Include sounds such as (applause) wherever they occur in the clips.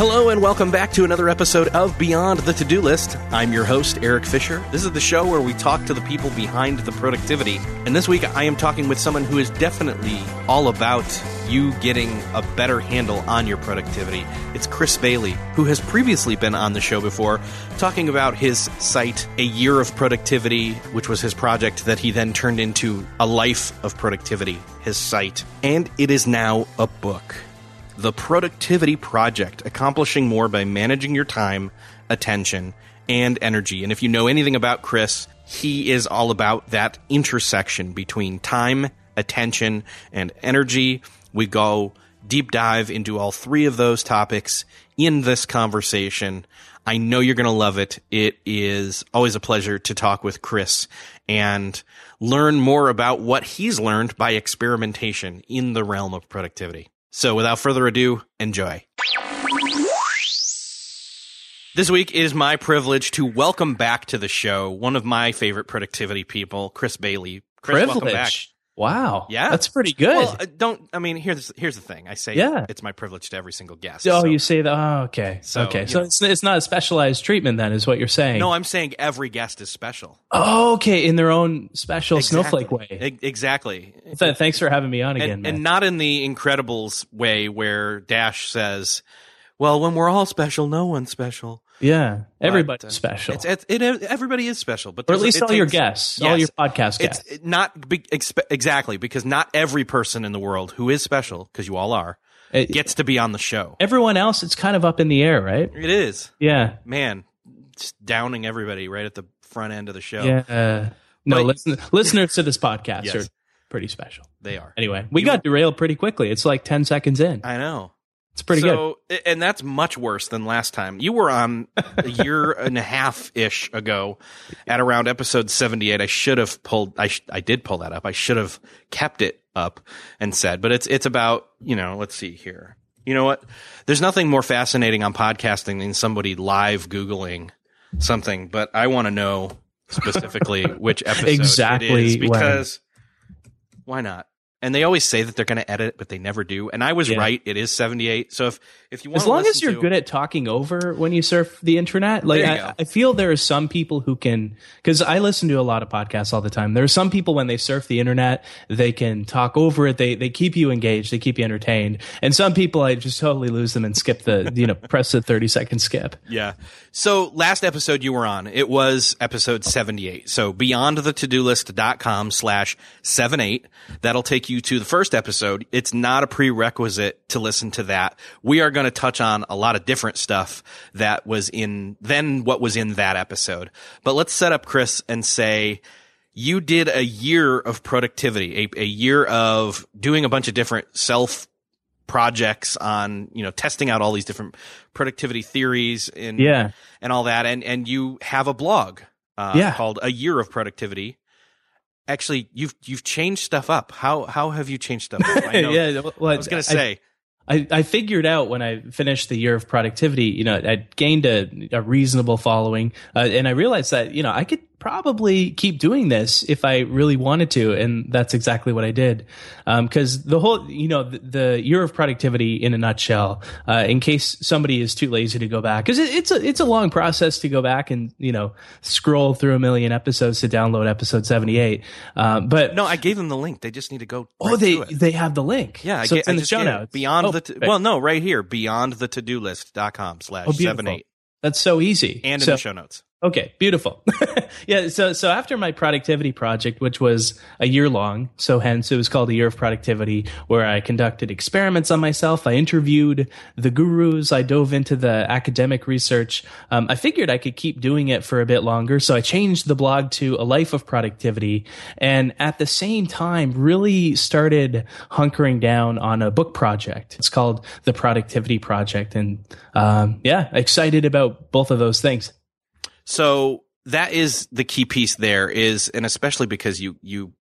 Hello and welcome back to another episode of Beyond the To Do List. I'm your host, Erik Fisher. This is the show where we talk to the people behind the productivity. And this week I am talking with someone who is definitely all about you getting a better handle on your productivity. It's Chris Bailey, who has previously been on the show before, talking about his site, A Year of Productivity, which was his project that he then turned into A Life of Productivity, his site. And it is now a book. The Productivity Project, accomplishing more by managing your time, attention, and energy. And if you know anything about Chris, he is all about that intersection between time, attention, and energy. We go deep dive into all three of those topics in this conversation. I know you're going to love it. It is always a pleasure to talk with Chris and learn more about what he's learned by experimentation in the realm of productivity. So without further ado, enjoy. This week it is my privilege to welcome back to the show one of my favorite productivity people, Chris Bailey. Chris, Privilege. welcome back. Wow. Yeah, That's pretty good. Well, uh, don't I mean here's here's the thing. I say Yeah. it's my privilege to every single guest. oh, so- you say that? Oh, okay. So, okay. So know. it's, it's not a specialized treatment then, is what you're saying. No, I'm saying every guest is special. Oh, okay. In their own special Exactly. snowflake way. E- Exactly. Th- Thanks for having me on again, and, and not in the Incredibles way where Dash says, "Well, when we're all special, no one's special." Yeah. Everybody's But, uh, special. It's, it's, it, everybody is special, but or at least it all your takes- guests, all your podcast It's guests. not be, expe- exactly because not every person in the world who is special, because you all are, It- gets to be on the show. everyone else, it's kind of up in the air, right? It is, Yeah. man, just downing everybody right at the front end of the show. Yeah. Uh, no, But- listen, (laughs) listeners to this podcast Yes. are pretty special. They are. Anyway, we You- got derailed pretty quickly. It's like 10 seconds in. I know. It's pretty good. so, good. And that's much worse than last time. You were on a (laughs) year and a half ish ago at around episode 78. I should have pulled, I, sh- I did pull that up. I should have kept it up and said, but it's, it's about, you know, let's see here. You know what? There's nothing more fascinating on podcasting than somebody live Googling something, but I want to know specifically (laughs) which episode Exactly it is when. because why not? And they always say that they're going to edit it, but they never do. And I was Yeah. right; it is seventy-eight. So if if you want, as long as you're good at talking over when you surf the internet like I. I feel there are some people who can because i listen to a lot of podcasts all the time there are some people when they surf the internet they can talk over it they they keep you engaged they keep you entertained and some people i just totally lose them and skip the you know (laughs) press the 30 second skip yeah. So last episode you were on, it was episode seventy-eight. So beyond the to-do list.com slash seven eight. That'll take you to the first episode. It's not a prerequisite to listen to that. We are going to touch on a lot of different stuff that was in then what was in that episode. But let's set up Chris and say. you did a year of productivity, a, a year of doing a bunch of different self projects on, you know, testing out all these different productivity theories and, yeah and all that. And, and you have a blog, uh, Yeah. called a year of productivity. Actually, you've, you've changed stuff up. How, how have you changed stuff up? I (laughs) know- yeah well, I was going to say, I, I figured out when I finished the year of productivity, you know, I gained a, a reasonable following, uh, and I realized that you know I could probably keep doing this if I really wanted to, and that's exactly what I did. Because the whole, you know, the, the year of productivity in a nutshell, uh, in case somebody is too lazy to go back, because it, it's a it's a long process to go back and you know scroll through a million episodes to download episode seventy eight. Um, but no, I gave them the link. They just need to go. oh, they to it. they have the link. Yeah, I so ga- it's in I the show notes. Beyond Oh, the t- well, no, right here, beyond the to do list.com slash Oh, seven beautiful. eight That's so easy. and in so, the show notes. Okay, beautiful. (laughs) yeah, so so after my productivity project, which was a year long, so hence it was called a year of productivity, where I conducted experiments on myself, I interviewed the gurus, I dove into the academic research. Um, I figured I could keep doing it for a bit longer, so I changed the blog to a life of productivity, and at the same time, really started hunkering down on a book project. It's called the Productivity Project, and um, yeah, excited about both of those things. So that is the key piece there is, and especially because you, you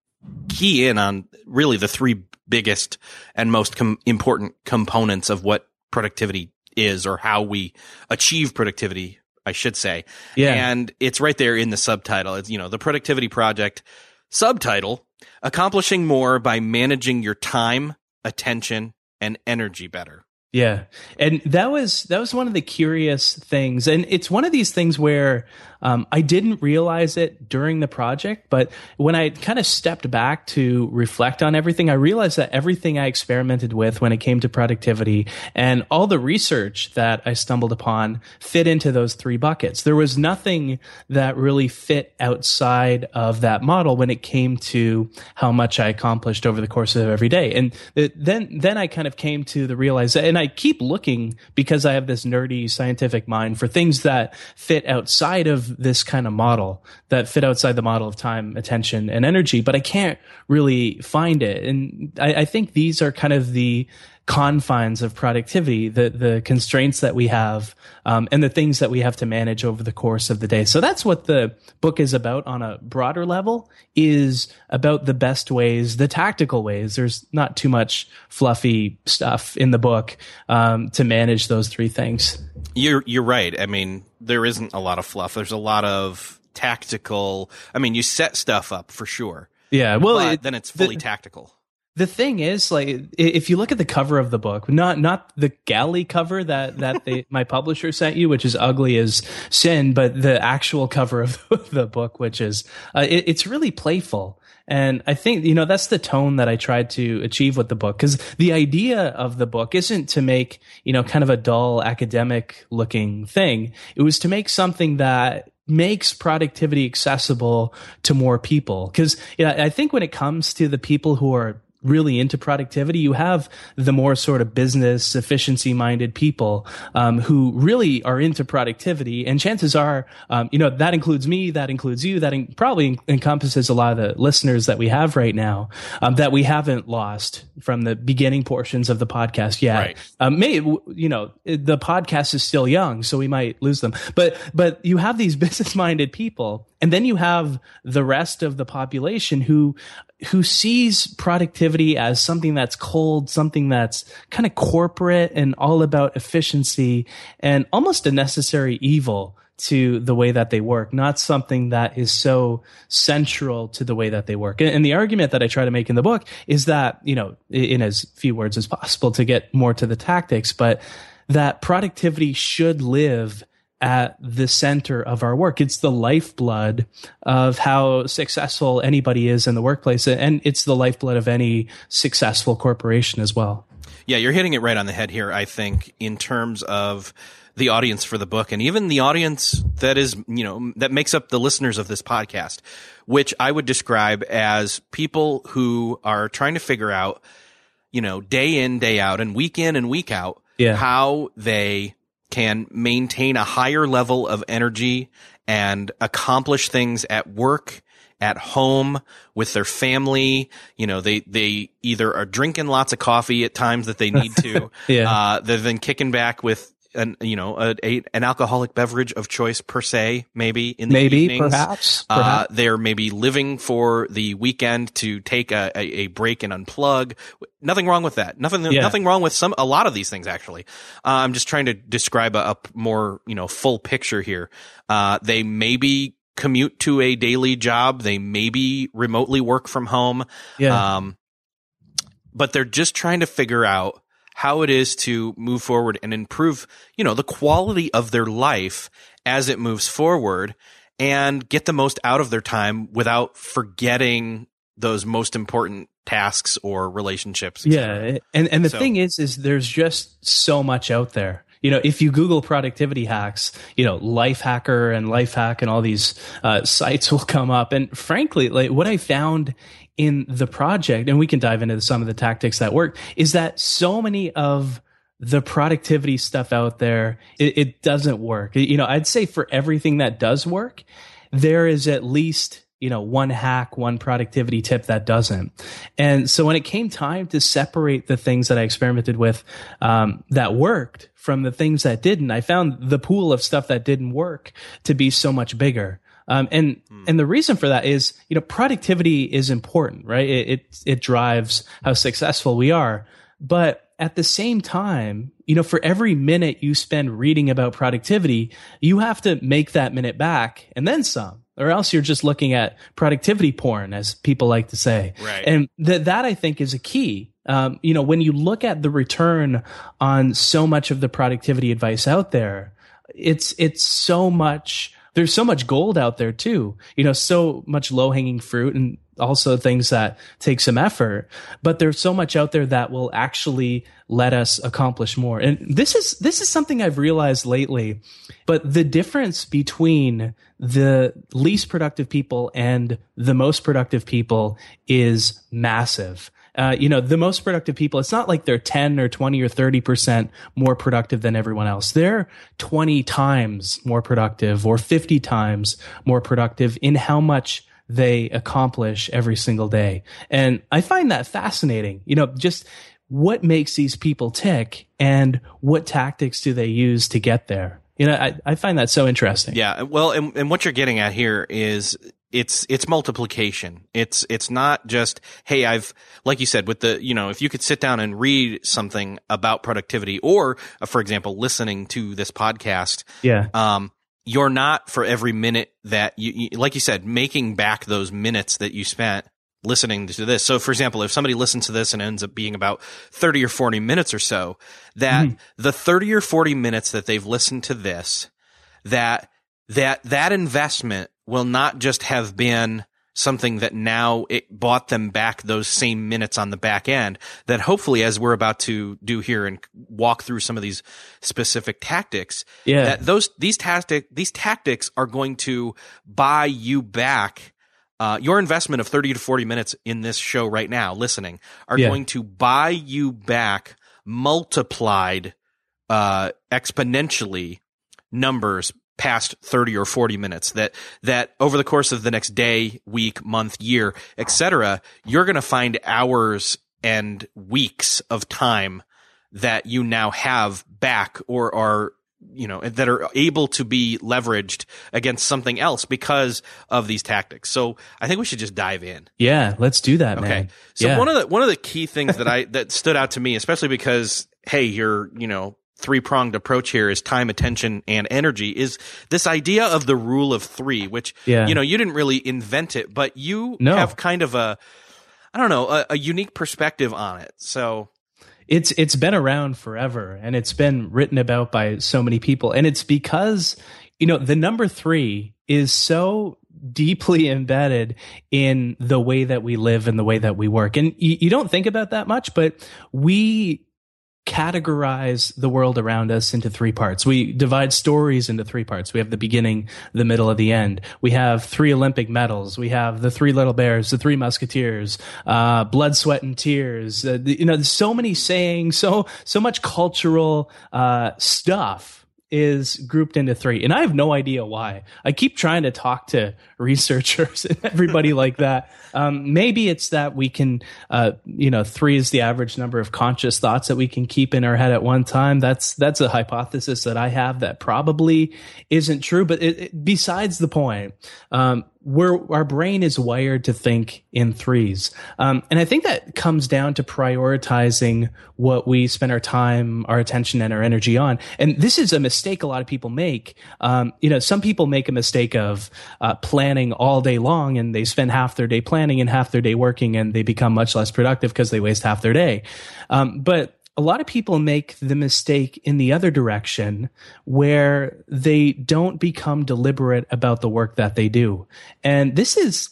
key in on really the three biggest and most com- important components of what productivity is or how we achieve productivity, I should say. Yeah. And it's right there in the subtitle. It's, you know, the productivity project subtitle, accomplishing more by managing your time, attention, and energy better. Yeah. And that was that was one of the curious things. And it's one of these things where um, I didn't realize it during the project, but when I kind of stepped back to reflect on everything, I realized that everything I experimented with when it came to productivity and all the research that I stumbled upon fit into those three buckets. There was nothing that really fit outside of that model when it came to how much I accomplished over the course of every day. And then then I kind of came to the realization, and I keep looking because I have this nerdy scientific mind for things that fit outside of this kind of model that fit outside the model of time, attention, and energy, but I can't really find it. And I, I think these are kind of the confines of productivity, the the constraints that we have, um, and the things that we have to manage over the course of the day. So that's what the book is about on a broader level. Is about the best ways, the tactical ways. There's not too much fluffy stuff in the book um, to manage those three things. You're you're right. I mean, there isn't a lot of fluff. There's a lot of tactical. I mean, you set stuff up for sure. Yeah. Well, it, then it's fully the, tactical. The thing is, like, if you look at the cover of the book, not not the galley cover that that they, (laughs) my publisher sent you, which is ugly as sin, but the actual cover of the book, which is uh, it, it's really playful. And I think, you know, that's the tone that I tried to achieve with the book. Cause the idea of the book isn't to make, you know, kind of a dull academic looking thing. It was to make something that makes productivity accessible to more people. Cause yeah, I think when it comes to the people who are really into productivity, you have the more sort of business efficiency minded people um, who really are into productivity. And chances are, um, you know, that includes me, that includes you, that in- probably encompasses a lot of the listeners that we have right now um, that we haven't lost from the beginning portions of the podcast yet. Right. Um, may you know the podcast is still young, so we might lose them. But but you have these (laughs) business minded people and then you have the rest of the population who who sees productivity as something that's cold, something that's kind of corporate and all about efficiency and almost a necessary evil to the way that they work, not something that is so central to the way that they work. And, the argument that I try to make in the book is that, you know, in as few words as possible to get more to the tactics, but that productivity should live at the center of our work. It's the lifeblood of how successful anybody is in the workplace. And it's the lifeblood of any successful corporation as well. Yeah, you're hitting it right on the head here, I think, in terms of the audience for the book and even the audience that is, you know, that makes up the listeners of this podcast, which I would describe as people who are trying to figure out, you know, day in, day out and week in and week out, yeah. how they can maintain a higher level of energy and accomplish things at work, at home, with their family. You know, they, they either are drinking lots of coffee at times that they need to. (laughs) yeah. Uh, they're then kicking back with an you know a, a, an alcoholic beverage of choice per se maybe in the maybe evenings. perhaps, Uh, perhaps. they're maybe living for the weekend to take a, a, a break and unplug nothing wrong with that nothing Yeah. nothing wrong with some a lot of these things actually uh, i'm just trying to describe a, a more you know full picture here uh, they maybe commute to a daily job they maybe remotely work from home yeah. um, but they're just trying to figure out how it is to move forward and improve, you know, the quality of their life as it moves forward and get the most out of their time without forgetting those most important tasks or relationships. Yeah, and and the So- thing is, is there's just so much out there. You know, if you Google productivity hacks, you know, Lifehacker and life hack and all these uh, sites (laughs) will come up. And frankly, like what I found in the project, and we can dive into some of the tactics that work, is that so many of the productivity stuff out there, it, it doesn't work. You know, I'd say for everything that does work, there is at least you know, one hack, one productivity tip that doesn't. And so when it came time to separate the things that I experimented with um, that worked from the things that didn't, I found the pool of stuff that didn't work to be so much bigger. Um, and hmm. and the reason for that is, you know, productivity is important, right? It, it it drives how successful we are, but at the same time, you know, for every minute you spend reading about productivity, you have to make that minute back and then some or else you're just looking at productivity porn, as people like to say. Right. And that that I think is a key. Um, you know, when you look at the return on so much of the productivity advice out there, it's it's so much. There's so much gold out there too. You know, so much low hanging fruit and also things that take some effort, but there's so much out there that will actually let us accomplish more. And this is, this is something I've realized lately, but the difference between the least productive people and the most productive people is massive. Uh, you know, the most productive people, it's not like they're 10 or 20 or 30% more productive than everyone else. They're 20 times more productive or 50 times more productive in how much they accomplish every single day. And I find that fascinating. You know, just what makes these people tick and what tactics do they use to get there? You know, I, I find that so interesting. Yeah. Well, and, and what you're getting at here is it's it's multiplication. It's it's not just hey, I've like you said with the you know if you could sit down and read something about productivity or uh, for example listening to this podcast, yeah, um, you're not for every minute that you, you, like you said, making back those minutes that you spent listening to this. So for example, if somebody listens to this and ends up being about 30 or 40 minutes or so, that mm. the 30 or 40 minutes that they've listened to this, that, that, that investment will not just have been something that now it bought them back those same minutes on the back end that hopefully as we're about to do here and walk through some of these specific tactics yeah that those these tactic these tactics are going to buy you back uh, your investment of 30 to 40 minutes in this show right now listening are yeah. going to buy you back multiplied uh, exponentially numbers past 30 or 40 minutes that that over the course of the next day week month year etc you're going to find hours and weeks of time that you now have back or are you know that are able to be leveraged against something else because of these tactics so i think we should just dive in yeah let's do that okay man. so yeah. one of the one of the key things that i that stood out to me especially because hey you're you know three pronged approach here is time, attention, and energy is this idea of the rule of three, which, yeah. you know, you didn't really invent it, but you no. have kind of a, I don't know, a, a unique perspective on it. So it's, it's been around forever and it's been written about by so many people. And it's because, you know, the number three is so deeply (laughs) embedded in the way that we live and the way that we work. And you, you don't think about that much, but we categorize the world around us into three parts. We divide stories into three parts. We have the beginning, the middle, and the end. We have three Olympic medals. We have the three little bears, the three musketeers, uh, blood, sweat, and tears. Uh, you know, so many sayings, so so much cultural uh, stuff is grouped into three. And I have no idea why. I keep trying to talk to researchers (laughs) and everybody like that. Um, maybe it's that we can, uh, you know, three is the average number of conscious thoughts that we can keep in our head at one time. That's, that's a hypothesis that I have that probably isn't true. But it, it, besides the point, um, we're our brain is wired to think in threes, um, and I think that comes down to prioritizing what we spend our time, our attention, and our energy on. And this is a mistake a lot of people make. Um, you know, some people make a mistake of uh, planning all day long, and they spend half their day planning and half their day working, and they become much less productive because they waste half their day. Um, but a lot of people make the mistake in the other direction where they don't become deliberate about the work that they do. And this is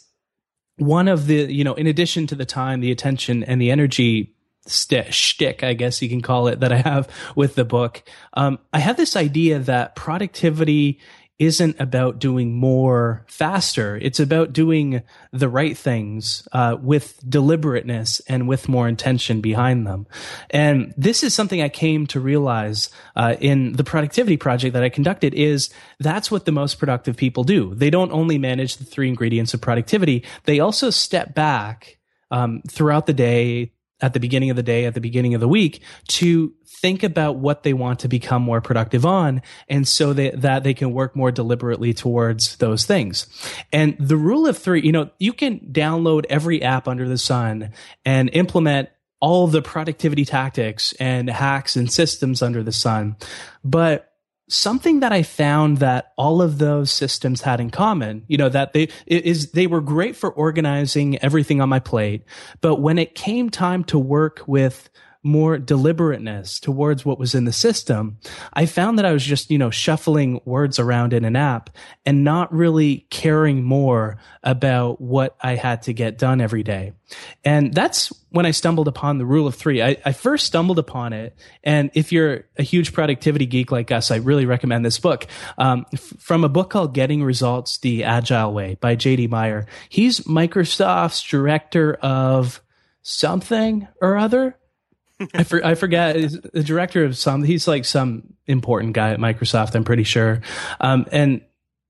one of the, you know, in addition to the time, the attention and the energy st- shtick, I guess you can call it, that I have (laughs) with the book. Um, I have this idea that productivity isn't about doing more faster. It's about doing the right things uh, with deliberateness and with more intention behind them. And this is something I came to realize uh, in the productivity project that I conducted. Is that's what the most productive people do. They don't only manage the three ingredients of productivity. They also step back um, throughout the day at the beginning of the day, at the beginning of the week to think about what they want to become more productive on. And so they, that they can work more deliberately towards those things. And the rule of three, you know, you can download every app under the sun and implement all the productivity tactics and hacks and systems under the sun. But something that I found that all of those systems had in common, you know, that they is they were great for organizing everything on my plate, but when it came time to work with more deliberateness towards what was in the system, I found that I was just, you know, shuffling words around in an app and not really caring more about what I had to get done every day. And that's when I stumbled upon the rule of three. I, I first stumbled upon it. And if you're a huge productivity geek like us, I really recommend this book um, f- from a book called Getting Results the Agile Way by JD Meier. He's Microsoft's director of something or other. I, for, I forget the director of some. He's like some important guy at Microsoft. I'm pretty sure. Um, and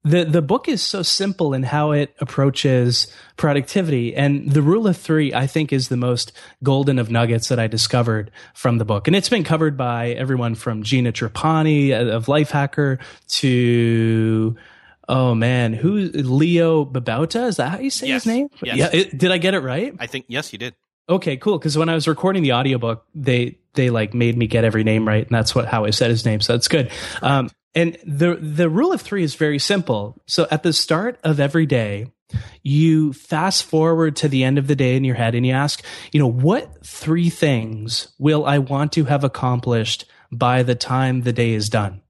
the the book is so simple in how it approaches productivity, and the rule of three, I think, is the most golden of nuggets that I discovered from the book. And it's been covered by everyone from Gina Trapani of Lifehacker to oh man, who Leo Babauta? Is that how you say Yes. his name? Yes. Yeah, it- did I get it right? I think yes, you did. Okay, cool. Because when I was recording the audiobook, they they like made me get every name right, and that's what how I said his name. So that's good. Um, and the the rule of three is very simple. So at the start of every day, you fast forward to the end of the day in your head, and you ask, you know, what three things will I want to have accomplished by the time the day is done?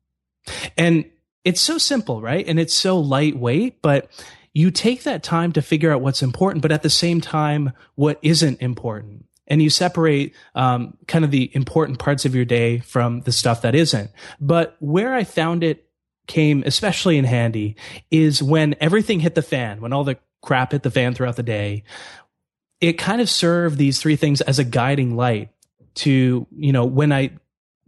And it's so simple, right? And it's so lightweight, but you take that time to figure out what's important, but at the same time, what isn't important. And you separate um, kind of the important parts of your day from the stuff that isn't. But where I found it came especially in handy is when everything hit the fan, when all the crap hit the fan throughout the day, it kind of served these three things as a guiding light to, you know, when I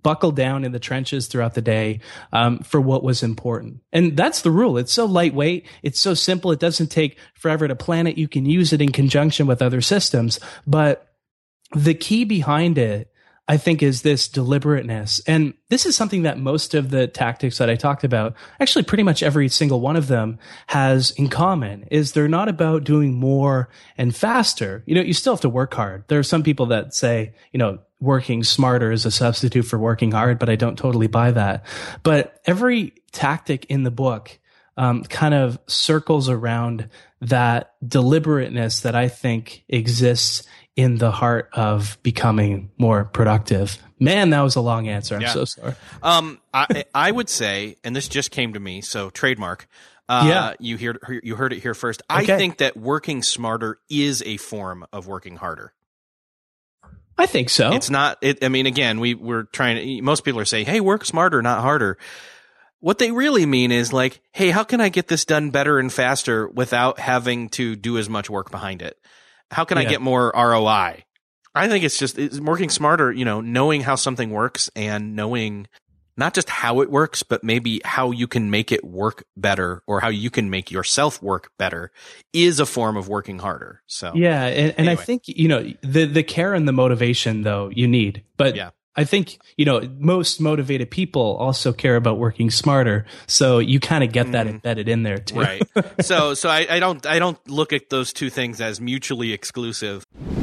buckled down in the trenches throughout the day um, for what was important. And that's the rule. It's so lightweight. It's so simple. It doesn't take forever to plan it. You can use it in conjunction with other systems. But the key behind it, I think, is this deliberateness. And this is something that most of the tactics that I talked about, actually pretty much every single one of them has in common is they're not about doing more and faster. You know, you still have to work hard. There are some people that say, you know, working smarter is a substitute for working hard, but I don't totally buy that. But every tactic in the book um, kind of circles around that deliberateness that I think exists in the heart of becoming more productive. Man, that was a long answer. I'm Yeah. so sorry. Um, I I would say, and this just came to me, so trademark. Uh, Yeah. you heard you heard it here first. I think that working smarter is a form of working harder. I think so. It's not. It, I mean, again, we we're trying to. Most people are saying, "Hey, work smarter, not harder." What they really mean is like, "Hey, how can I get this done better and faster without having to do as much work behind it? How can I get more ROI?" I think it's just it's working smarter. You know, knowing how something works and knowing not just how it works, but maybe how you can make it work better or how you can make yourself work better is a form of working harder. So yeah, and, and I think you know the the care and the motivation though you need, but Yeah. I think you know most motivated people also care about working smarter, so you kind of get that mm-hmm. embedded in there too. Right (laughs) so so I, I don't i don't look at those two things as mutually exclusive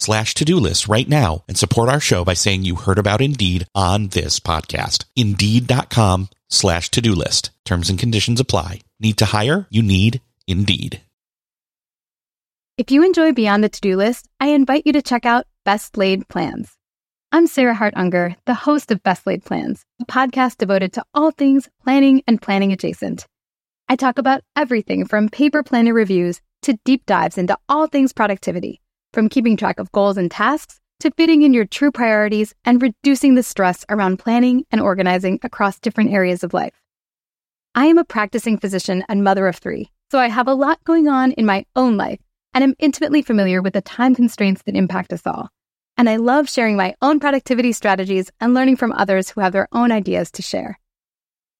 slash to-do list right now and support our show by saying you heard about Indeed on this podcast. Indeed.com slash to-do list. Terms and conditions apply. Need to hire? You need Indeed. If you enjoy Beyond the To Do List, I invite you to check out Best Laid Plans. I'm Sarah Hart Unger, the host of Best Laid Plans, a podcast devoted to all things planning and planning adjacent. I talk about everything from paper planner reviews to deep dives into all things productivity, from keeping track of goals and tasks to fitting in your true priorities and reducing the stress around planning and organizing across different areas of life. I am a practicing physician and mother of three, so I have a lot going on in my own life and am intimately familiar with the time constraints that impact us all. And I love sharing my own productivity strategies and learning from others who have their own ideas to share.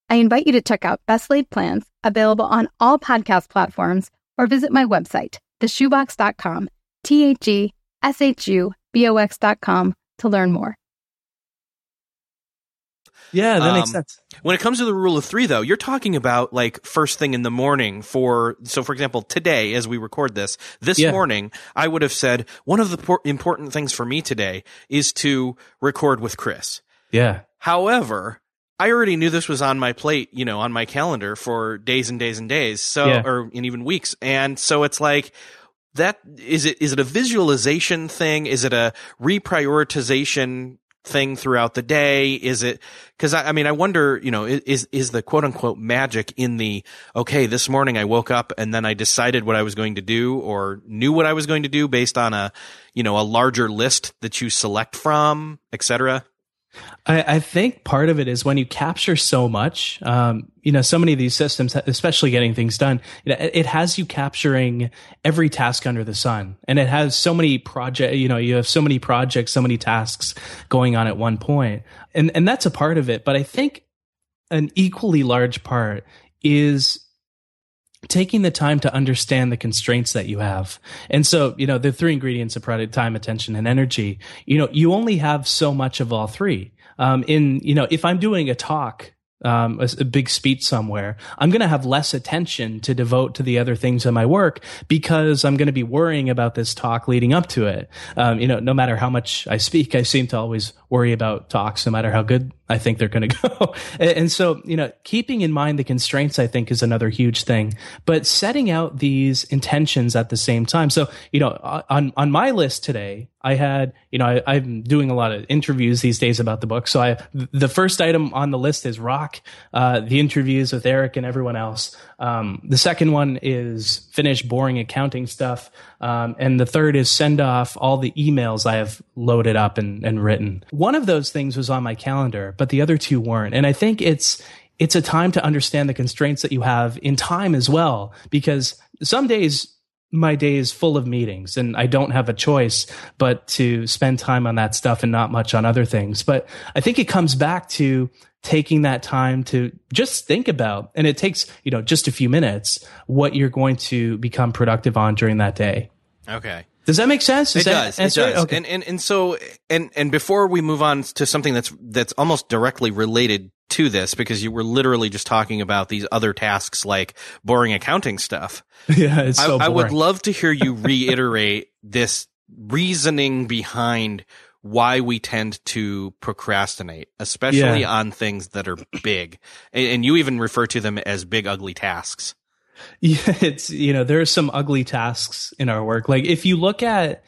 I invite you to check out Best Laid Plans, available on all podcast platforms, or visit my website, theshubox.com, T H E S H U B O com to learn more. Yeah, that Um, makes sense. When it comes to the rule of three, though, you're talking about like first thing in the morning for, so for example, today, as we record this, this Yeah. morning, I would have said one of the por- important things for me today is to record with Chris. Yeah. However, I already knew this was on my plate, you know, on my calendar for days and days and days. So, Yeah. or and even weeks. And so it's like, that is it, is it a visualization thing? Is it a reprioritization thing throughout the day? Is it, cause I, I mean, I wonder, you know, is, is the quote unquote magic in the, okay, this morning I woke up and then I decided what I was going to do or knew what I was going to do based on a, you know, a larger list that you select from, et cetera? I, I think part of it is when you capture so much, um, you know, so many of these systems, especially getting things done, it, it has you capturing every task under the sun. And it has so many project, you know, you have so many projects, so many tasks going on at one point. And, and that's a part of it. But I think an equally large part is taking the time to understand the constraints that you have. And so, you know, the three ingredients of product, time, attention, and energy, you know, you only have so much of all three. Um, in, you know, if I'm doing a talk, um, a, a big speech somewhere, I'm going to have less attention to devote to the other things in my work because I'm going to be worrying about this talk leading up to it. Um, you know, no matter how much I speak, I seem to always worry about talks, no matter how good I think they're going (laughs) to go. and, so, you know, keeping in mind the constraints, I think is another huge thing, but setting out these intentions at the same time. So, you know, on, on my list today, I had, you know, I, I'm doing a lot of interviews these days about the book. So I, the first item on the list is rock, uh, the interviews with Eric and everyone else. Um, the second one is finish boring accounting stuff. Um, and the third is send off all the emails I have loaded up and, and written. One of those things was on my calendar, but the other two weren't. And I think it's, it's a time to understand the constraints that you have in time as well, because some days my day is full of meetings and I don't have a choice but to spend time on that stuff and not much on other things. But I think it comes back to taking that time to just think about, and it takes, you know, just a few minutes, what you're going to become productive on during that day. Okay. Does that make sense? Is it that does. It does. Okay. And, and and so and and before we move on to something that's that's almost directly related to this, because you were literally just talking about these other tasks like boring accounting stuff. (laughs) yeah, it's so I, I would love to hear you reiterate this reasoning behind why we tend to procrastinate, especially Yeah. on things that are big. And, you even refer to them as big, ugly tasks. Yeah, (laughs) it's you know there are some ugly tasks in our work. Like if you look at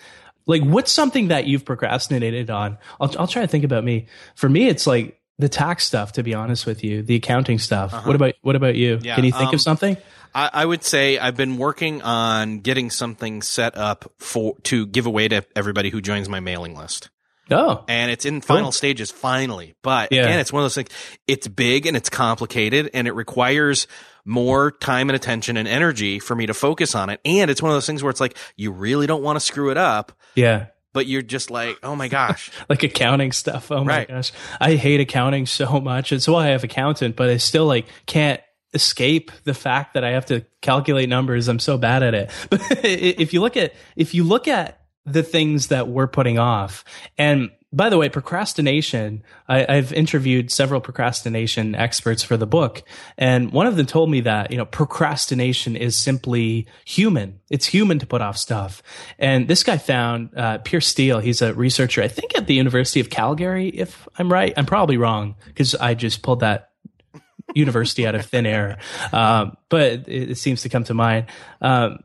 like what's something that you've procrastinated on. I'll I'll try to think about me. For me, it's like the tax stuff. To be honest with you, the accounting stuff. What about what about you? Uh-huh. Yeah, Can you think um, of something? I, I would say I've been working on getting something set up for to give away to everybody who joins my mailing list. Oh, and it's in final stages finally. But Yeah. again, it's one of those things. It's big and it's complicated, and it requires more time and attention and energy for me to focus on it. And it's one of those things where it's like you really don't want to screw it up, yeah, but you're just like, oh my gosh. (laughs) like accounting stuff. Oh my Right. gosh. I hate accounting so much. It's why I have accountant, but I still like can't escape the fact that I have to calculate numbers. I'm so bad at it. (laughs) But if you look at if you look at the things that we're putting off, and by the way, procrastination, I, I've interviewed several procrastination experts for the book, and one of them told me that, you know, procrastination is simply human. It's human to put off stuff. And this guy found, uh, Piers Steel, he's a researcher, I think at the University of Calgary, if I'm right. I'm probably wrong because I just pulled that (laughs) university out of thin air. Um, but it, it seems to come to mind. Um,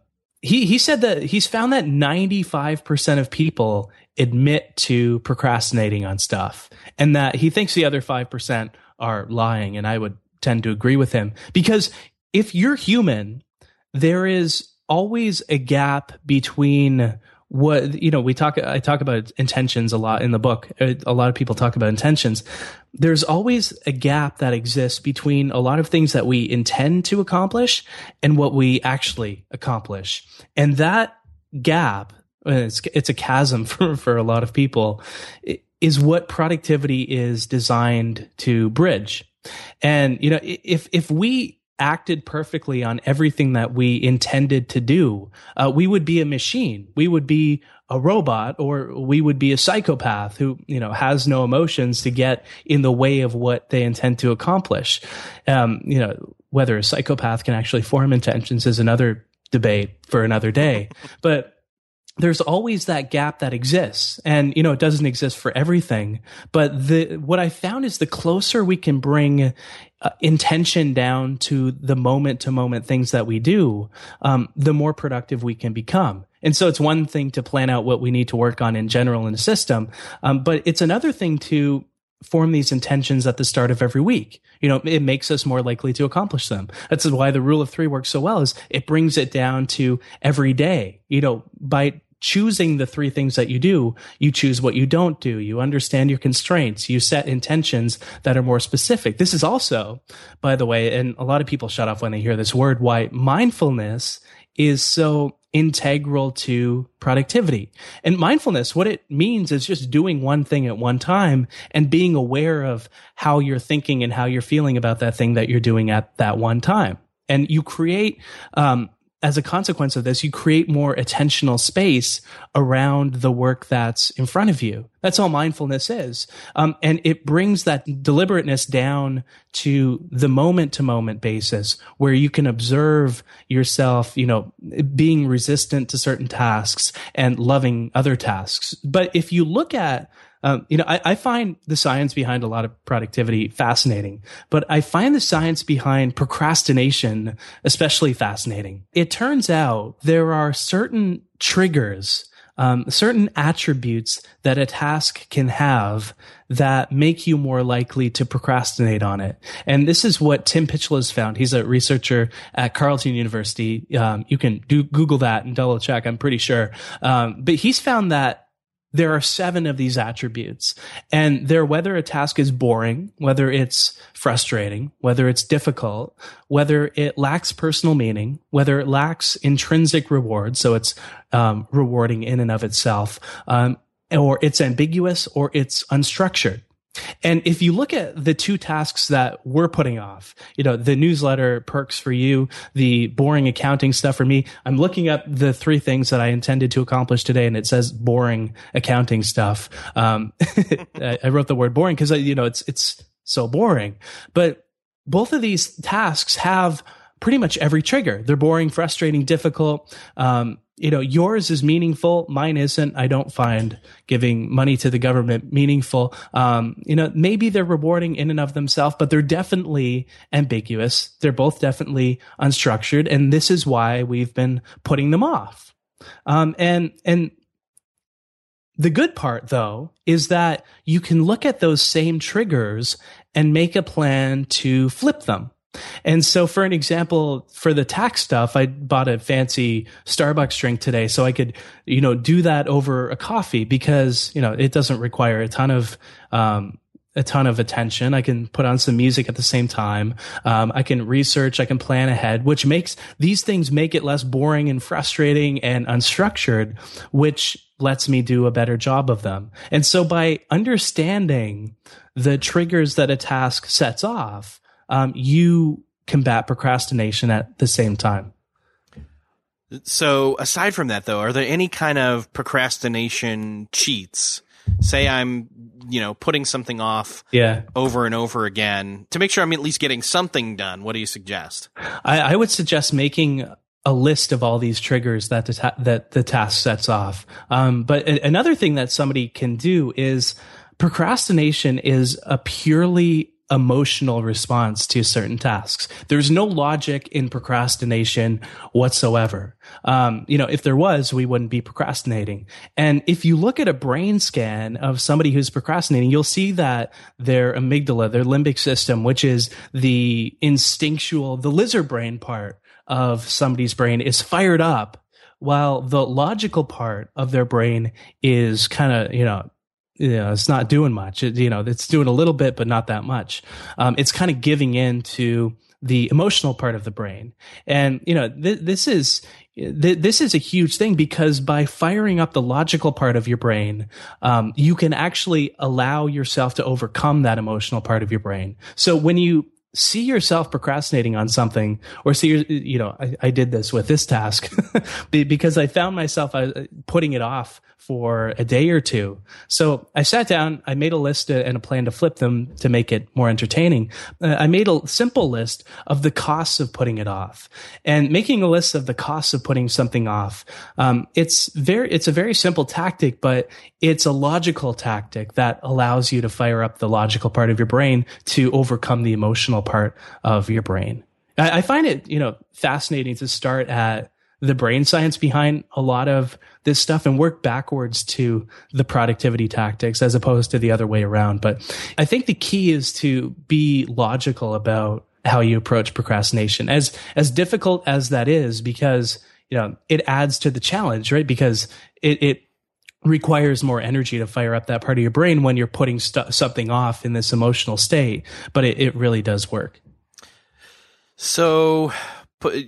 he, he said that he's found that 95% of people admit to procrastinating on stuff and that he thinks the other 5% are lying. And I would tend to agree with him because if you're human, there is always a gap between what you know we talk i talk about intentions a lot in the book. Uh, a lot of people talk about intentions. There's always a gap that exists between a lot of things that we intend to accomplish and what we actually accomplish. And that gap it's it's a chasm (laughs) for for a lot of people is what productivity is designed to bridge. And you know if if we acted perfectly on everything that we intended to do, uh, we would be a machine. We would be a robot or we would be a psychopath who, you know, has no emotions to get in the way of what they intend to accomplish. Um, you know, whether a psychopath can actually form intentions is another debate for another day. (laughs) but there's always that gap that exists and you know it doesn't exist for everything but the what i found is the closer we can bring uh, intention down to the moment to moment things that we do um, the more productive we can become and so it's one thing to plan out what we need to work on in general in a system um, but it's another thing to form these intentions at the start of every week. You know, it makes us more likely to accomplish them. That's why the rule of three works so well is it brings it down to every day. You know, by choosing the three things that you do, you choose what you don't do. You understand your constraints. You set intentions that are more specific. This is also, by the way, and a lot of people shut off when they hear this word, why mindfulness is so integral to productivity. And mindfulness, what it means is just doing one thing at one time and being aware of how you're thinking and how you're feeling about that thing that you're doing at that one time. And you create, um, as a consequence of this, you create more attentional space around the work that's in front of you. That's all mindfulness is. Um, and it brings that deliberateness down to the moment to moment basis where you can observe yourself, you know, being resistant to certain tasks and loving other tasks. But if you look at um, you know, I, I find the science behind a lot of productivity fascinating, but I find the science behind procrastination especially fascinating. It turns out there are certain triggers, um, certain attributes that a task can have that make you more likely to procrastinate on it. And this is what Tim Pychyl has found. He's a researcher at Carleton University. Um, you can do Google that and double check. I'm pretty sure. Um, but he's found that there are seven of these attributes and they're whether a task is boring, whether it's frustrating, whether it's difficult, whether it lacks personal meaning, whether it lacks intrinsic reward. So it's, um, rewarding in and of itself, um, or it's ambiguous or it's unstructured. And if you look at the two tasks that we're putting off, you know, the newsletter perks for you, the boring accounting stuff for me, I'm looking up the three things that I intended to accomplish today and it says boring accounting stuff. Um, (laughs) I wrote the word boring because, you know, it's, it's so boring. But both of these tasks have pretty much every trigger. They're boring, frustrating, difficult. Um, you know, yours is meaningful. Mine isn't. I don't find giving money to the government meaningful. Um, you know, maybe they're rewarding in and of themselves, but they're definitely ambiguous. They're both definitely unstructured. And this is why we've been putting them off. Um, and, and the good part though is that you can look at those same triggers and make a plan to flip them. And so, for an example, for the tax stuff, I bought a fancy Starbucks drink today so I could, you know, do that over a coffee because, you know, it doesn't require a ton of, um, a ton of attention. I can put on some music at the same time. Um, I can research. I can plan ahead, which makes these things make it less boring and frustrating and unstructured, which lets me do a better job of them. And so by understanding the triggers that a task sets off, um, you combat procrastination at the same time. So aside from that though, are there any kind of procrastination cheats? Say I'm, you know, putting something off yeah. over and over again to make sure I'm at least getting something done. What do you suggest? I, I would suggest making a list of all these triggers that the ta- that the task sets off. Um, but a- another thing that somebody can do is procrastination is a purely emotional response to certain tasks. There's no logic in procrastination whatsoever. Um, you know, if there was, we wouldn't be procrastinating. And if you look at a brain scan of somebody who's procrastinating, you'll see that their amygdala, their limbic system, which is the instinctual, the lizard brain part of somebody's brain is fired up while the logical part of their brain is kind of, you know, you know, it's not doing much. It, you know, it's doing a little bit, but not that much. Um, it's kind of giving in to the emotional part of the brain. And, you know, th- this is, th- this is a huge thing because by firing up the logical part of your brain, um, you can actually allow yourself to overcome that emotional part of your brain. So when you see yourself procrastinating on something or see your, you know I, I did this with this task (laughs) because i found myself uh, putting it off for a day or two. So i sat down i made a list and a plan to flip them to make it more entertaining. Uh, i made a simple list of the costs of putting it off. And making a list of the costs of putting something off um, it's very it's a very simple tactic but it's a logical tactic that allows you to fire up the logical part of your brain to overcome the emotional part of your brain. I, I find it, you know, fascinating to start at the brain science behind a lot of this stuff and work backwards to the productivity tactics as opposed to the other way around. But I think the key is to be logical about how you approach procrastination as, as difficult as that is, because, you know, it adds to the challenge, right? Because it, it requires more energy to fire up that part of your brain when you're putting st- something off in this emotional state, but it, it really does work. So,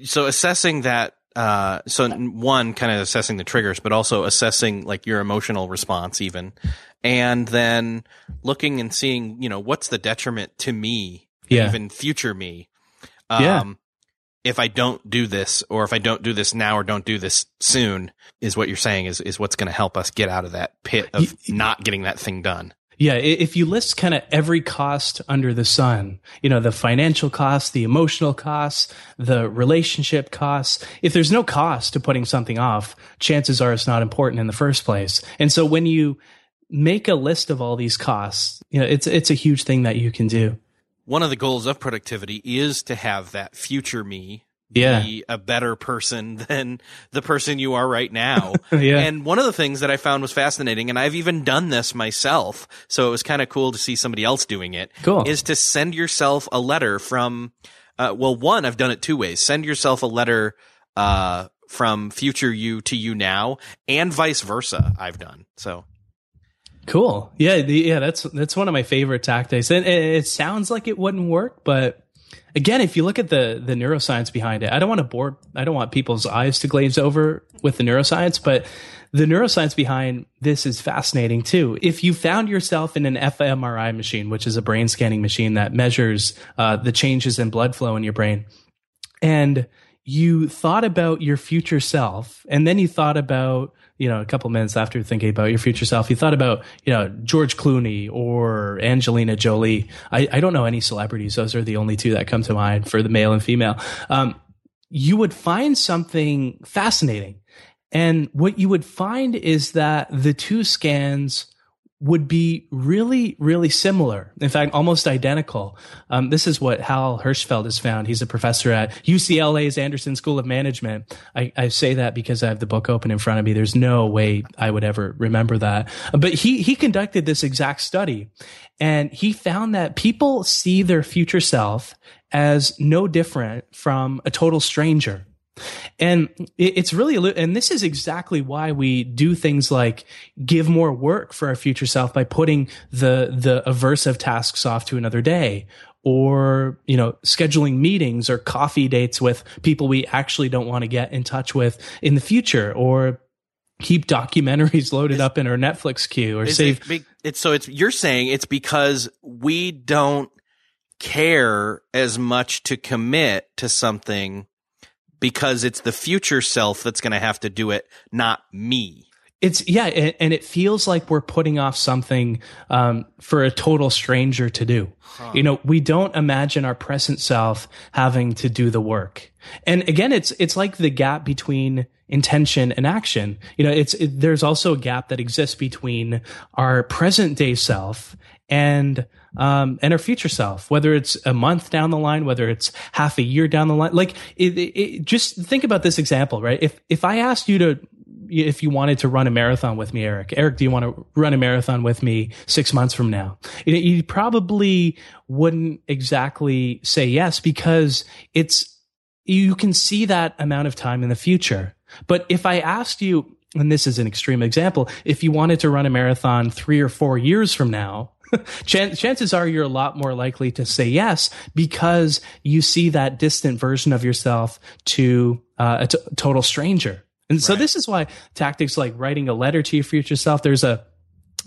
so assessing that, uh, so one kind of assessing the triggers, but also assessing like your emotional response even, and then looking and seeing, you know, what's the detriment to me, yeah. even future me. Um, yeah if I don't do this or if I don't do this now or don't do this soon is what you're saying is, is what's going to help us get out of that pit of not getting that thing done. Yeah. If you list kind of every cost under the sun, you know, the financial costs, the emotional costs, the relationship costs, if there's no cost to putting something off, chances are it's not important in the first place. And so when you make a list of all these costs, you know, it's, it's a huge thing that you can do one of the goals of productivity is to have that future me yeah. be a better person (laughs) than the person you are right now. (laughs) yeah. And one of the things that I found was fascinating, and I've even done this myself, so it was kind of cool to see somebody else doing it. Cool. Is to send yourself a letter from, uh, well, one, I've done it two ways. Send yourself a letter, uh, from future you to you now, and vice versa. I've done so. Cool. Yeah, the, yeah, that's that's one of my favorite tactics. And it, it, sounds like it wouldn't work, but again, if you look at the the neuroscience behind it, I don't want to bore I don't want people's eyes to glaze over with the neuroscience, but the neuroscience behind this is fascinating too. If you found yourself in an fMRI machine, which is a brain scanning machine that measures uh, the changes in blood flow in your brain, and you thought about your future self, and then you thought about you know, a couple minutes after thinking about your future self, you thought about, you know, George Clooney or Angelina Jolie. I, I don't know any celebrities. Those are the only two that come to mind for the male and female. Um, you would find something fascinating. And what you would find is that the two scans would be really, really similar. In fact, almost identical. Um, this is what Hal Hershfield has found. He's a professor at UCLA's Anderson School of Management. I, I, say that because I have the book open in front of me. There's no way I would ever remember that. But he, he conducted this exact study and he found that people see their future self as no different from a total stranger. And it's really, and this is exactly why we do things like give more work for our future self by putting the, the aversive tasks off to another day or, you know, scheduling meetings or coffee dates with people we actually don't want to get in touch with in the future or keep documentaries (laughs) loaded is, up in our Netflix queue or save. It, it's so it's, you're saying it's because we don't care as much to commit to something because it's the future self that's going to have to do it, not me. It's yeah, and, it feels like we're putting off something um, for a total stranger to do. Huh. You know, we don't imagine our present self having to do the work. And again, it's it's like the gap between intention and action. You know, it's it, there's also a gap that exists between our present day self and um, and our future self, whether it's a month down the line, whether it's half a year down the line. Like, it, it, just think about this example, right? If if I asked you to, if you wanted to run a marathon with me, Erik, Erik, do you want to run a marathon with me six months from now? You probably wouldn't exactly say yes because it's you can see that amount of time in the future. But if I asked you, and this is an extreme example, if you wanted to run a marathon three or four years from now, chances are you're a lot more likely to say yes because you see that distant version of yourself to uh, a t- total stranger. And so right. this is why tactics like writing a letter to your future self, there's a,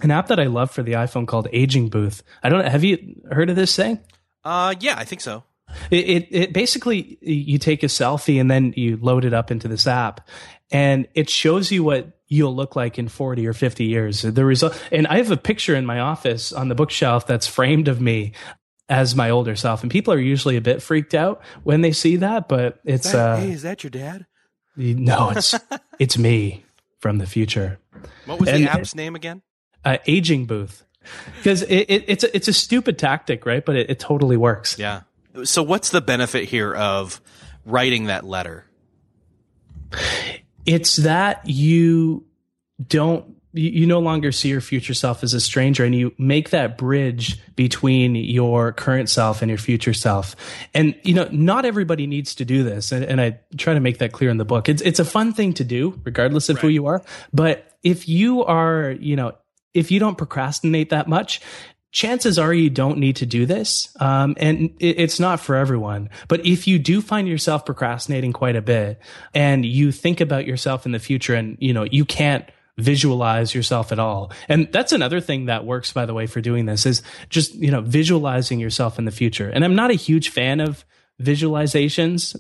an app that I love for the iPhone called Aging Booth. I don't have you heard of this thing? Uh, yeah, I think so. It, it, it basically you take a selfie and then you load it up into this app, and it shows you what you'll look like in 40 or 50 years. The result, and I have a picture in my office on the bookshelf that's framed of me as my older self. And people are usually a bit freaked out when they see that, but it's, is that, uh, hey, is that your dad? No, it's, (laughs) it's me from the future. What was and, the app's name again? Uh, aging booth. Because it, it, it's a, it's a stupid tactic, right? But it, it totally works. Yeah. So what's the benefit here of writing that letter? It's that you don't you, no longer see your future self as a stranger and you make that bridge between your current self and your future self. And, you know, not everybody needs to do this. And, and I try to make that clear in the book. It's, it's a fun thing to do, regardless of right. who you are. But if you are, you know, if you don't procrastinate that much, chances are you don't need to do this. Um, and it, it's not for everyone. But if you do find yourself procrastinating quite a bit and you think about yourself in the future and, you know, you can't visualize yourself at all. And that's another thing that works, by the way, for doing this is just, you know, visualizing yourself in the future. And I'm not a huge fan of visualizations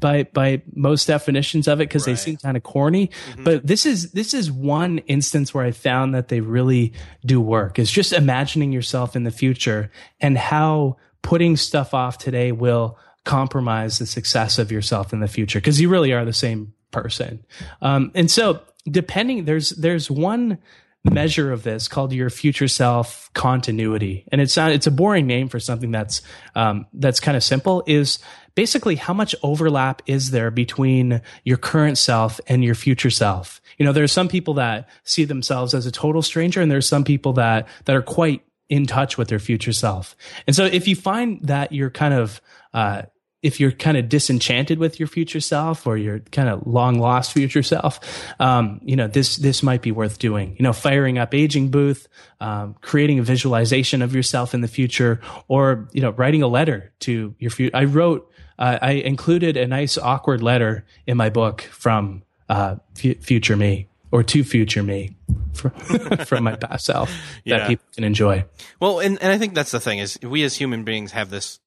by by most definitions of it because right. they seem kind of corny mm-hmm. but this is this is one instance where i found that they really do work is just imagining yourself in the future and how putting stuff off today will compromise the success of yourself in the future because you really are the same person um, and so depending there's there's one measure of this called your future self continuity. And it's not, it's a boring name for something that's, um, that's kind of simple is basically how much overlap is there between your current self and your future self? You know, there's some people that see themselves as a total stranger and there's some people that, that are quite in touch with their future self. And so if you find that you're kind of, uh, if you're kind of disenchanted with your future self or your kind of long lost future self, um, you know, this, this might be worth doing. You know, firing up aging booth, um, creating a visualization of yourself in the future or, you know, writing a letter to your future. I wrote, uh, I included a nice awkward letter in my book from, uh, f- future me or to future me from, (laughs) from my past self that people can enjoy. Well, and, and I think that's the thing is we as human beings have this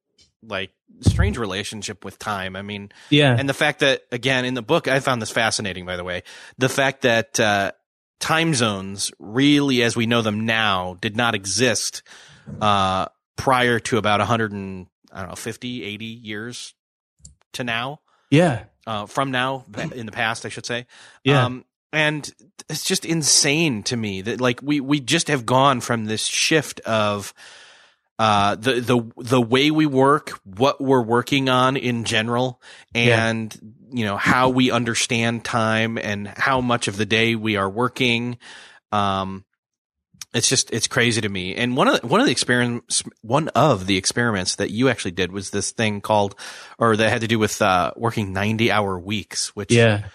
like strange relationship with time. I mean, yeah. And the fact that again in the book, I found this fascinating, by the way, the fact that, uh, time zones really, as we know them now, did not exist, uh, prior to about 100 and, I don't know, 50, 80 years to now. Yeah. Uh, from now in the past, I should say. Yeah. Um, and it's just insane to me that like we, we just have gone from this shift of, uh, the the the way we work, what we're working on in general, and yeah. you know how we understand time and how much of the day we are working. Um, it's just it's crazy to me. And one of the, one of the experiments one of the experiments that you actually did was this thing called or that had to do with uh, working 90 hour weeks, which Yeah.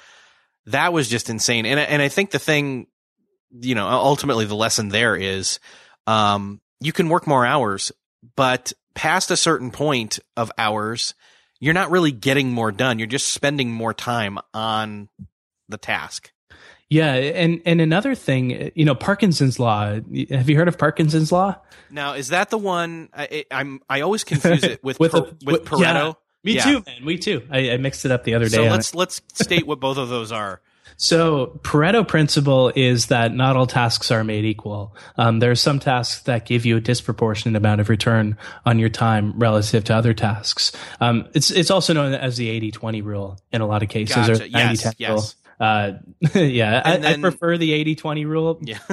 that was just insane. And and I think the thing, you know, ultimately the lesson there is, um, you can work more hours, but past a certain point of hours, you're not really getting more done. You're just spending more time on the task. Yeah, and and another thing, you know, Parkinson's law. Have you heard of Parkinson's law? Now, is that the one? I, I'm I always confuse it (laughs) with With per, a- with Pareto. yeah. Me Yeah. too, man. Me too. I, I mixed it up the other day. So let's let's state what both of those are. So Pareto principle is that not all tasks are made equal. Um, there are some tasks that give you a disproportionate amount of return on your time relative to other tasks. Um, it's it's also known as the 80-20 rule in a lot of cases, or Gotcha. Yes, 90-10 yes. rule. Uh, (laughs) yeah, I, And I prefer the 80-20 rule Yeah. (laughs)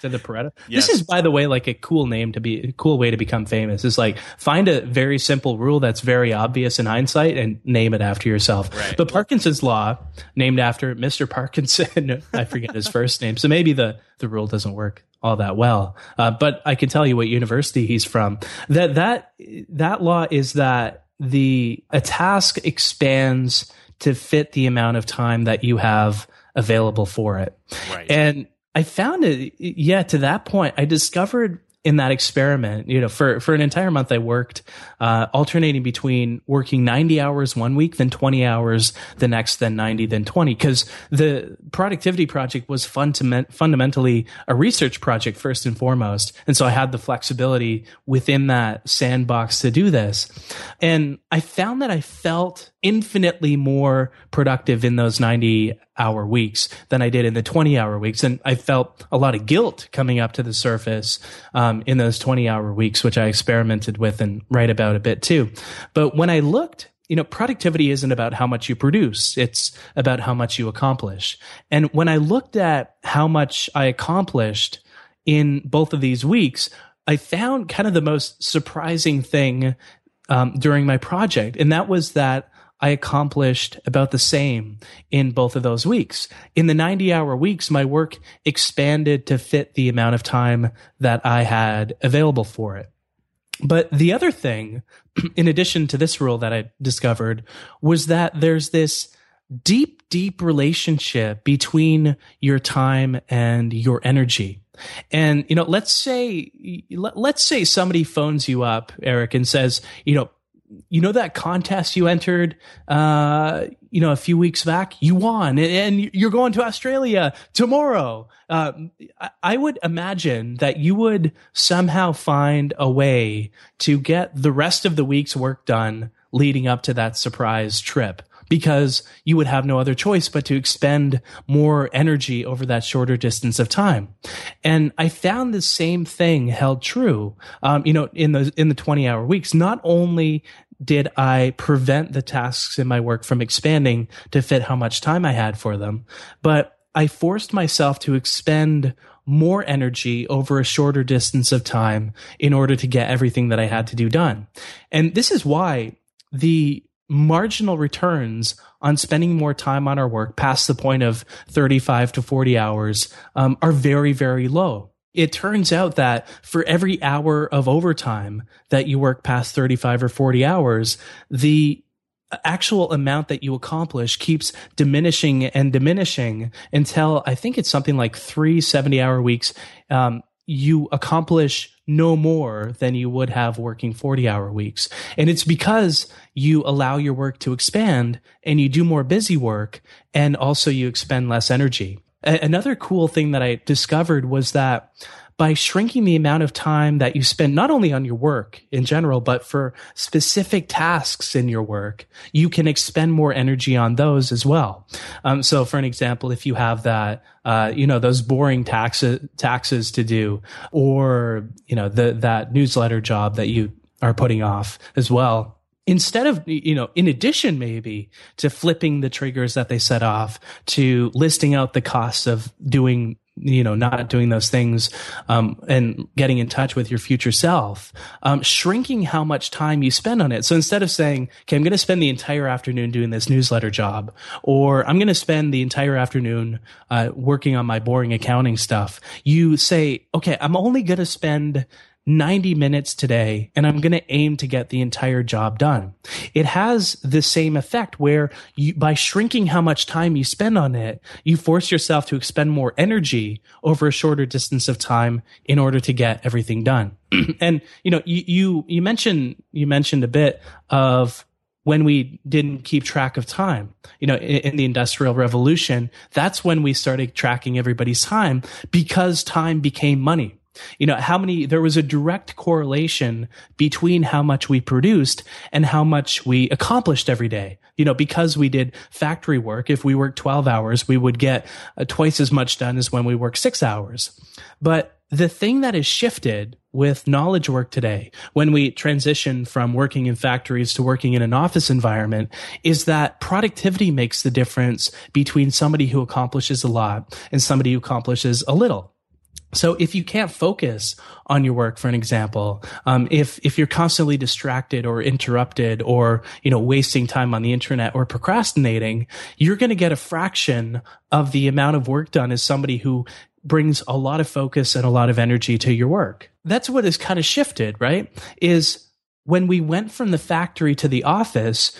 to the Pareto. Yes. This is, by the way, like a cool name to be, a cool way to become famous. Is like find a very simple rule that's very obvious in hindsight and name it after yourself. Right. But Parkinson's law, named after Mr. Parkinson, (laughs) I forget his first name, so maybe the the rule doesn't work all that well. Uh, but I can tell you what university he's from. That that that law is that the a task expands to fit the amount of time that you have available for it. Right. And I found it, yeah, to that point, I discovered in that experiment, you know, for, for an entire month, I worked, uh, alternating between working 90 hours one week, then 20 hours the next, then 90, then 20. Cause the productivity project was fundament, fundamentally a research project first and foremost. And so I had the flexibility within that sandbox to do this. And I found that I felt infinitely more productive in those 90 hour weeks than I did in the 20 hour weeks. And I felt a lot of guilt coming up to the surface um, in those 20 hour weeks, which I experimented with and write about a bit too. But when I looked, you know, productivity isn't about how much you produce. It's about how much you accomplish. And when I looked at how much I accomplished in both of these weeks, I found kind of the most surprising thing um, during my project. And that was that I accomplished about the same in both of those weeks. In the 90 hour weeks, my work expanded to fit the amount of time that I had available for it. But the other thing, (clears throat) in addition to this rule that I discovered, was that there's this deep, deep relationship between your time and your energy. And, you know, let's say, let- let's say somebody phones you up, Erik, and says, you know, you know that contest you entered uh you know a few weeks back? You won and- you're going to australia tomorrow. Uh, i would imagine that you would somehow find a way to get the rest of the week's work done leading up to that surprise trip because you would have no other choice but to expend more energy over that shorter distance of time. And I found the same thing held true, um, you know, in the, in the 20 hour weeks. Not only did I prevent the tasks in my work from expanding to fit how much time I had for them, but I forced myself to expend more energy over a shorter distance of time in order to get everything that I had to do done. And this is why the marginal returns on spending more time on our work past the point of 35 to 40 hours um, are very, very low. It turns out that for every hour of overtime that you work past 35 or 40 hours, the actual amount that you accomplish keeps diminishing and diminishing until I think it's something like three 70 hour weeks. Um, you accomplish no more than you would have working 40 hour weeks. And it's because you allow your work to expand and you do more busy work and also you expend less energy. A- another cool thing that I discovered was that by shrinking the amount of time that you spend not only on your work in general, but for specific tasks in your work, you can expend more energy on those as well. Um, so for an example, if you have that, uh, you know, those boring taxes, taxes to do, or, you know, the, that newsletter job that you are putting off as well, instead of you know in addition maybe to flipping the triggers that they set off to listing out the costs of doing you know, not doing those things, um, and getting in touch with your future self, um, shrinking how much time you spend on it. So instead of saying, okay, I'm going to spend the entire afternoon doing this newsletter job, or I'm going to spend the entire afternoon, uh, working on my boring accounting stuff, you say, okay, I'm only going to spend 90 minutes today and I'm going to aim to get the entire job done. It has the same effect where you, by shrinking how much time you spend on it, you force yourself to expend more energy over a shorter distance of time in order to get everything done. (clears throat) and, you know, you, you, you mentioned, you mentioned a bit of when we didn't keep track of time. You know, in, in, the industrial revolution, that's when we started tracking everybody's time because time became money. You know, how many, there was a direct correlation between how much we produced and how much we accomplished every day. You know, because we did factory work, if we worked 12 hours, we would get uh, twice as much done as when we work six hours. But the thing that has shifted with knowledge work today, when we transition from working in factories to working in an office environment, is that productivity makes the difference between somebody who accomplishes a lot and somebody who accomplishes a little. So if you can't focus on your work, for an example, um, if if you're constantly distracted or interrupted or you know wasting time on the internet or procrastinating, you're going to get a fraction of the amount of work done as somebody who brings a lot of focus and a lot of energy to your work. That's what has kind of shifted, right? Is when we went from the factory to the office,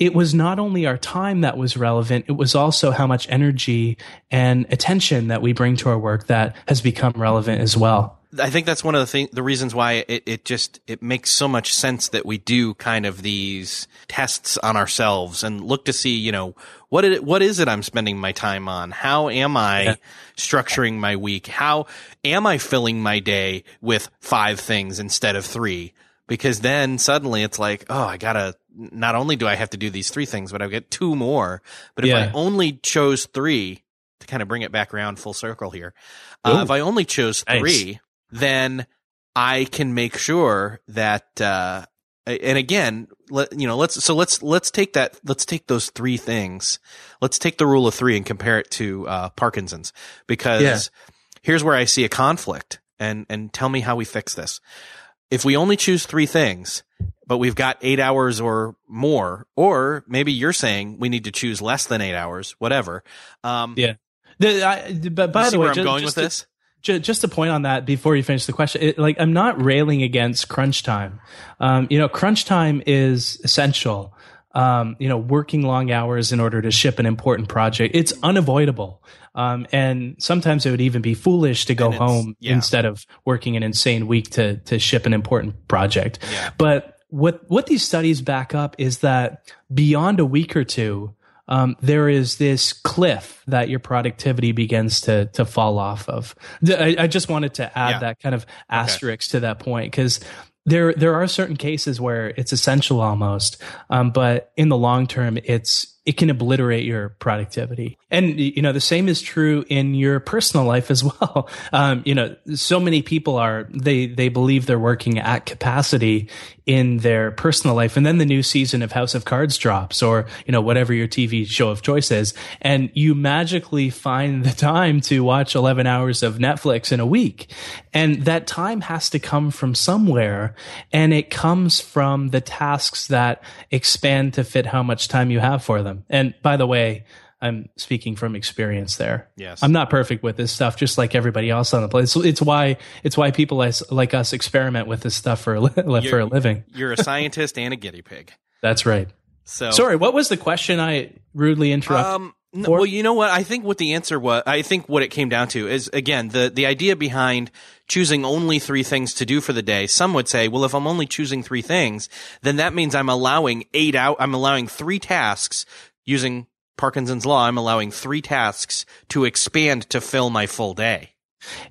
it was not only our time that was relevant, it was also how much energy and attention that we bring to our work that has become relevant as well. I think that's one of the thing, the reasons why it, it just, it makes so much sense that we do kind of these tests on ourselves and look to see, you know, what it, what is it I'm spending my time on? How am I yeah. structuring my week? How am I filling my day with five things instead of three? Because then suddenly it's like, oh, I gotta not only do I have to do these three things, but I get two more. But if yeah. I only chose three to kind of bring it back around full circle here, uh, if I only chose three, nice. then I can make sure that, uh, and again, let, you know, let's, so let's, let's take that, let's take those three things. Let's take the rule of three and compare it to, uh, Parkinson's because yeah. here's where I see a conflict and, and tell me how we fix this. If we only choose three things, but we've got eight hours or more, or maybe you're saying we need to choose less than eight hours, whatever. Um, yeah. The, I, but by the way, I'm just, going with to, this. Just a point on that before you finish the question, it, like I'm not railing against crunch time. Um, you know, crunch time is essential. Um, you know, working long hours in order to ship an important project, it's unavoidable. Um, and sometimes it would even be foolish to go home yeah. instead of working an insane week to to ship an important project. Yeah. But what what these studies back up is that beyond a week or two, um, there is this cliff that your productivity begins to to fall off of. I, I just wanted to add yeah. that kind of asterisk okay. to that point because there there are certain cases where it's essential almost, um, but in the long term, it's it can obliterate your productivity. And, you know, the same is true in your personal life as (laughs) well. Um, you know, so many people are, they, they believe they're working at capacity in their personal life. And then the new season of House of Cards drops or, you know, whatever your TV show of choice is. And you magically find the time to watch 11 hours of Netflix in a week. And that time has to come from somewhere. And it comes from the tasks that expand to fit how much time you have for them And by the way, I'm speaking from experience there. Yes. I'm not perfect with this stuff, just like everybody else on the place. It's why it's why people like us experiment with this stuff for a, (laughs) for a living. You're a (laughs) scientist and a guinea pig. That's right. So sorry, what was the question I rudely interrupted? Um, no, well, you know what? I think what the answer was, I think what it came down to is again the the idea behind choosing only three things to do for the day. Some would say, well, if I'm only choosing three things, then that means I'm allowing eight out. I'm allowing three tasks using Parkinson's law. I'm allowing three tasks to expand to fill my full day.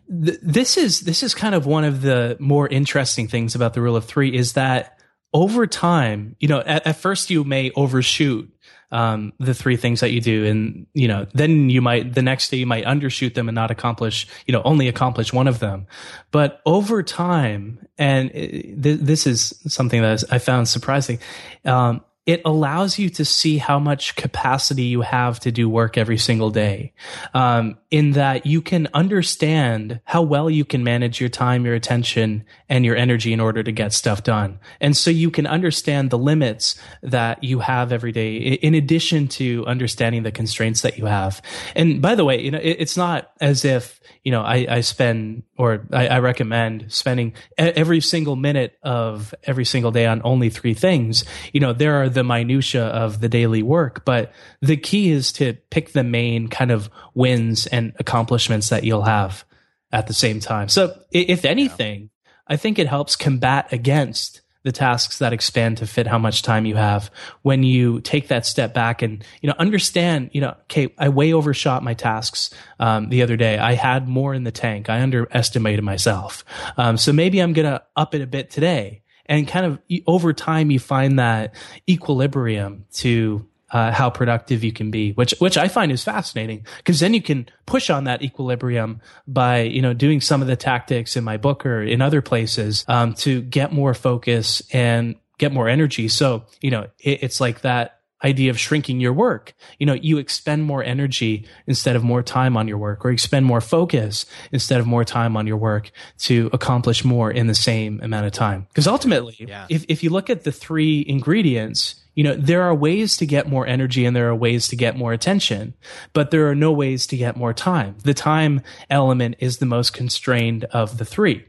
This is this is kind of one of the more interesting things about the rule of three is that over time, you know, at, at first you may overshoot um, the three things that you do. And, you know, then you might, the next day you might undershoot them and not accomplish, you know, only accomplish one of them. But over time, and th- this is something that I found surprising, um, it allows you to see how much capacity you have to do work every single day. Um, in that you can understand how well you can manage your time, your attention, and your energy in order to get stuff done. And so you can understand the limits that you have every day, in addition to understanding the constraints that you have. And by the way, you know, it, it's not as if you know, I, I spend or I, I, recommend spending every single minute of every single day on only three things. You know, there are the minutia of the daily work, but the key is to pick the main kind of wins and accomplishments that you'll have at the same time. So if anything, yeah. I think it helps combat against the tasks that expand to fit how much time you have. When you take that step back and you know understand you know okay i way overshot my tasks um, the other day. I had more in the tank. I underestimated myself. Um, so maybe i'm gonna up it a bit today. And kind of over time you find that equilibrium to uh, how productive you can be, which which I find is fascinating because then you can push on that equilibrium by you know doing some of the tactics in my book or in other places um, to get more focus and get more energy. So you know it, it's like that idea of shrinking your work. You know, you expend more energy instead of more time on your work, or you expend more focus instead of more time on your work to accomplish more in the same amount of time. Because ultimately, yeah. if, if you look at the three ingredients, you know, there are ways to get more energy and there are ways to get more attention, but there are no ways to get more time. The time element is the most constrained of the three.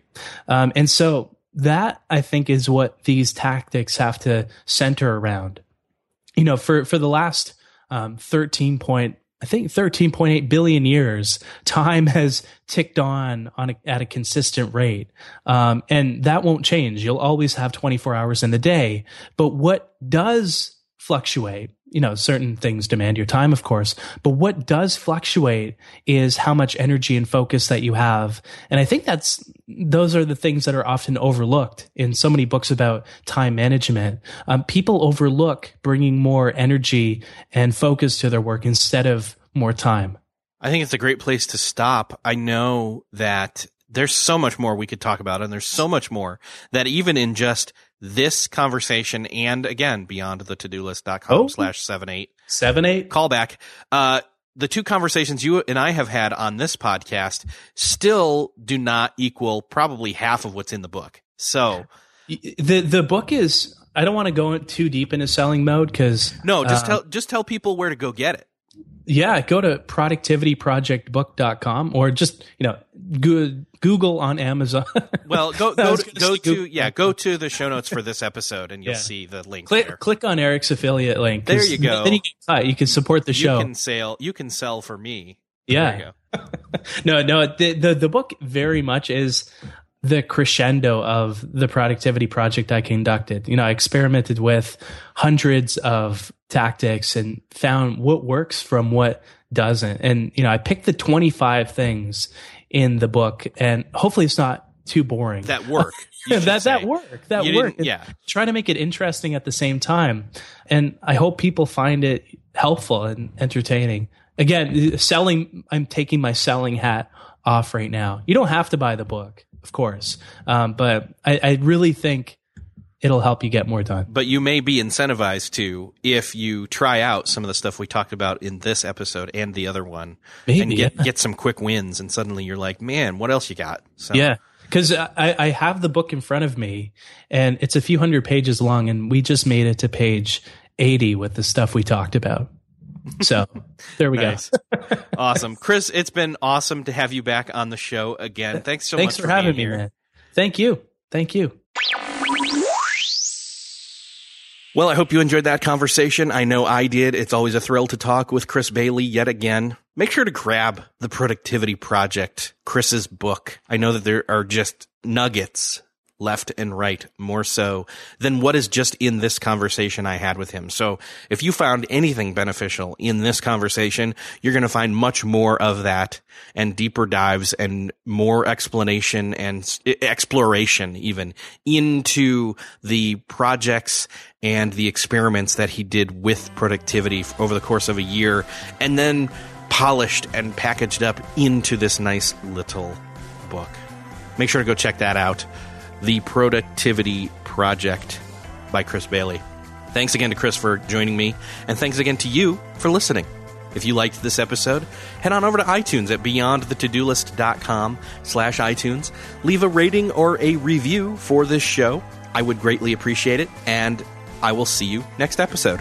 Um, and so that I think is what these tactics have to center around. You know, for, for the last um, 13 point I think 13.8 billion years, time has ticked on on a, at a consistent rate, um, and that won't change. You'll always have 24 hours in the day. But what does fluctuate you know, certain things demand your time, of course, but what does fluctuate is how much energy and focus that you have. And I think that's, those are the things that are often overlooked in so many books about time management. Um, people overlook bringing more energy and focus to their work instead of more time. I think it's a great place to stop. I know that there's so much more we could talk about and there's so much more that even in just this conversation and again beyond the to-do list.com oh. slash seven eight seven eight callback uh the two conversations you and I have had on this podcast still do not equal probably half of what's in the book. So the the book is I don't want to go too deep into selling mode because no, just uh, tell just tell people where to go get it. Yeah, go to productivityprojectbook.com or just, you know, good Google on Amazon. (laughs) well, go go to, go to yeah, go to the show notes for this episode and you'll yeah. see the link click, there. Click on Erik's affiliate link. There you go. Then you can, you can support the show. You can sell you can sell for me. Yeah. (laughs) no, no, the, the the book very much is the crescendo of the productivity project I conducted. You know, I experimented with hundreds of tactics and found what works from what doesn't. And, you know, I picked the 25 things in the book and hopefully it's not too boring. That work. (laughs) that, that work. That you work. Yeah. Try to make it interesting at the same time. And I hope people find it helpful and entertaining. Again, selling, I'm taking my selling hat off right now. You don't have to buy the book of course. Um, but I, I really think it'll help you get more done. But you may be incentivized to if you try out some of the stuff we talked about in this episode and the other one, Maybe, and get yeah. get some quick wins, and suddenly you're like, man, what else you got? So. Yeah. Because I, I have the book in front of me, and it's a few hundred pages long, and we just made it to page eighty with the stuff we talked about. So there we nice. go. (laughs) awesome. Chris, it's been awesome to have you back on the show again. Thanks so Thanks much for, for having me, here. man. Thank you. Thank you. Well, I hope you enjoyed that conversation. I know I did. It's always a thrill to talk with Chris Bailey yet again. Make sure to grab the Productivity Project, Chris's book. I know that there are just nuggets left and right more so than what is just in this conversation I had with him. So if you found anything beneficial in this conversation, you're going to find much more of that and deeper dives and more explanation and exploration even into the projects and the experiments that he did with productivity over the course of a year and then polished and packaged up into this nice little book. Make sure to go check that out. The Productivity Project by Chris Bailey. Thanks again to Chris for joining me, and thanks again to you for listening. If you liked this episode, head on over to iTunes at beyondthetodolist.com slash iTunes. Leave a rating or a review for this show. I would greatly appreciate it, and I will see you next episode.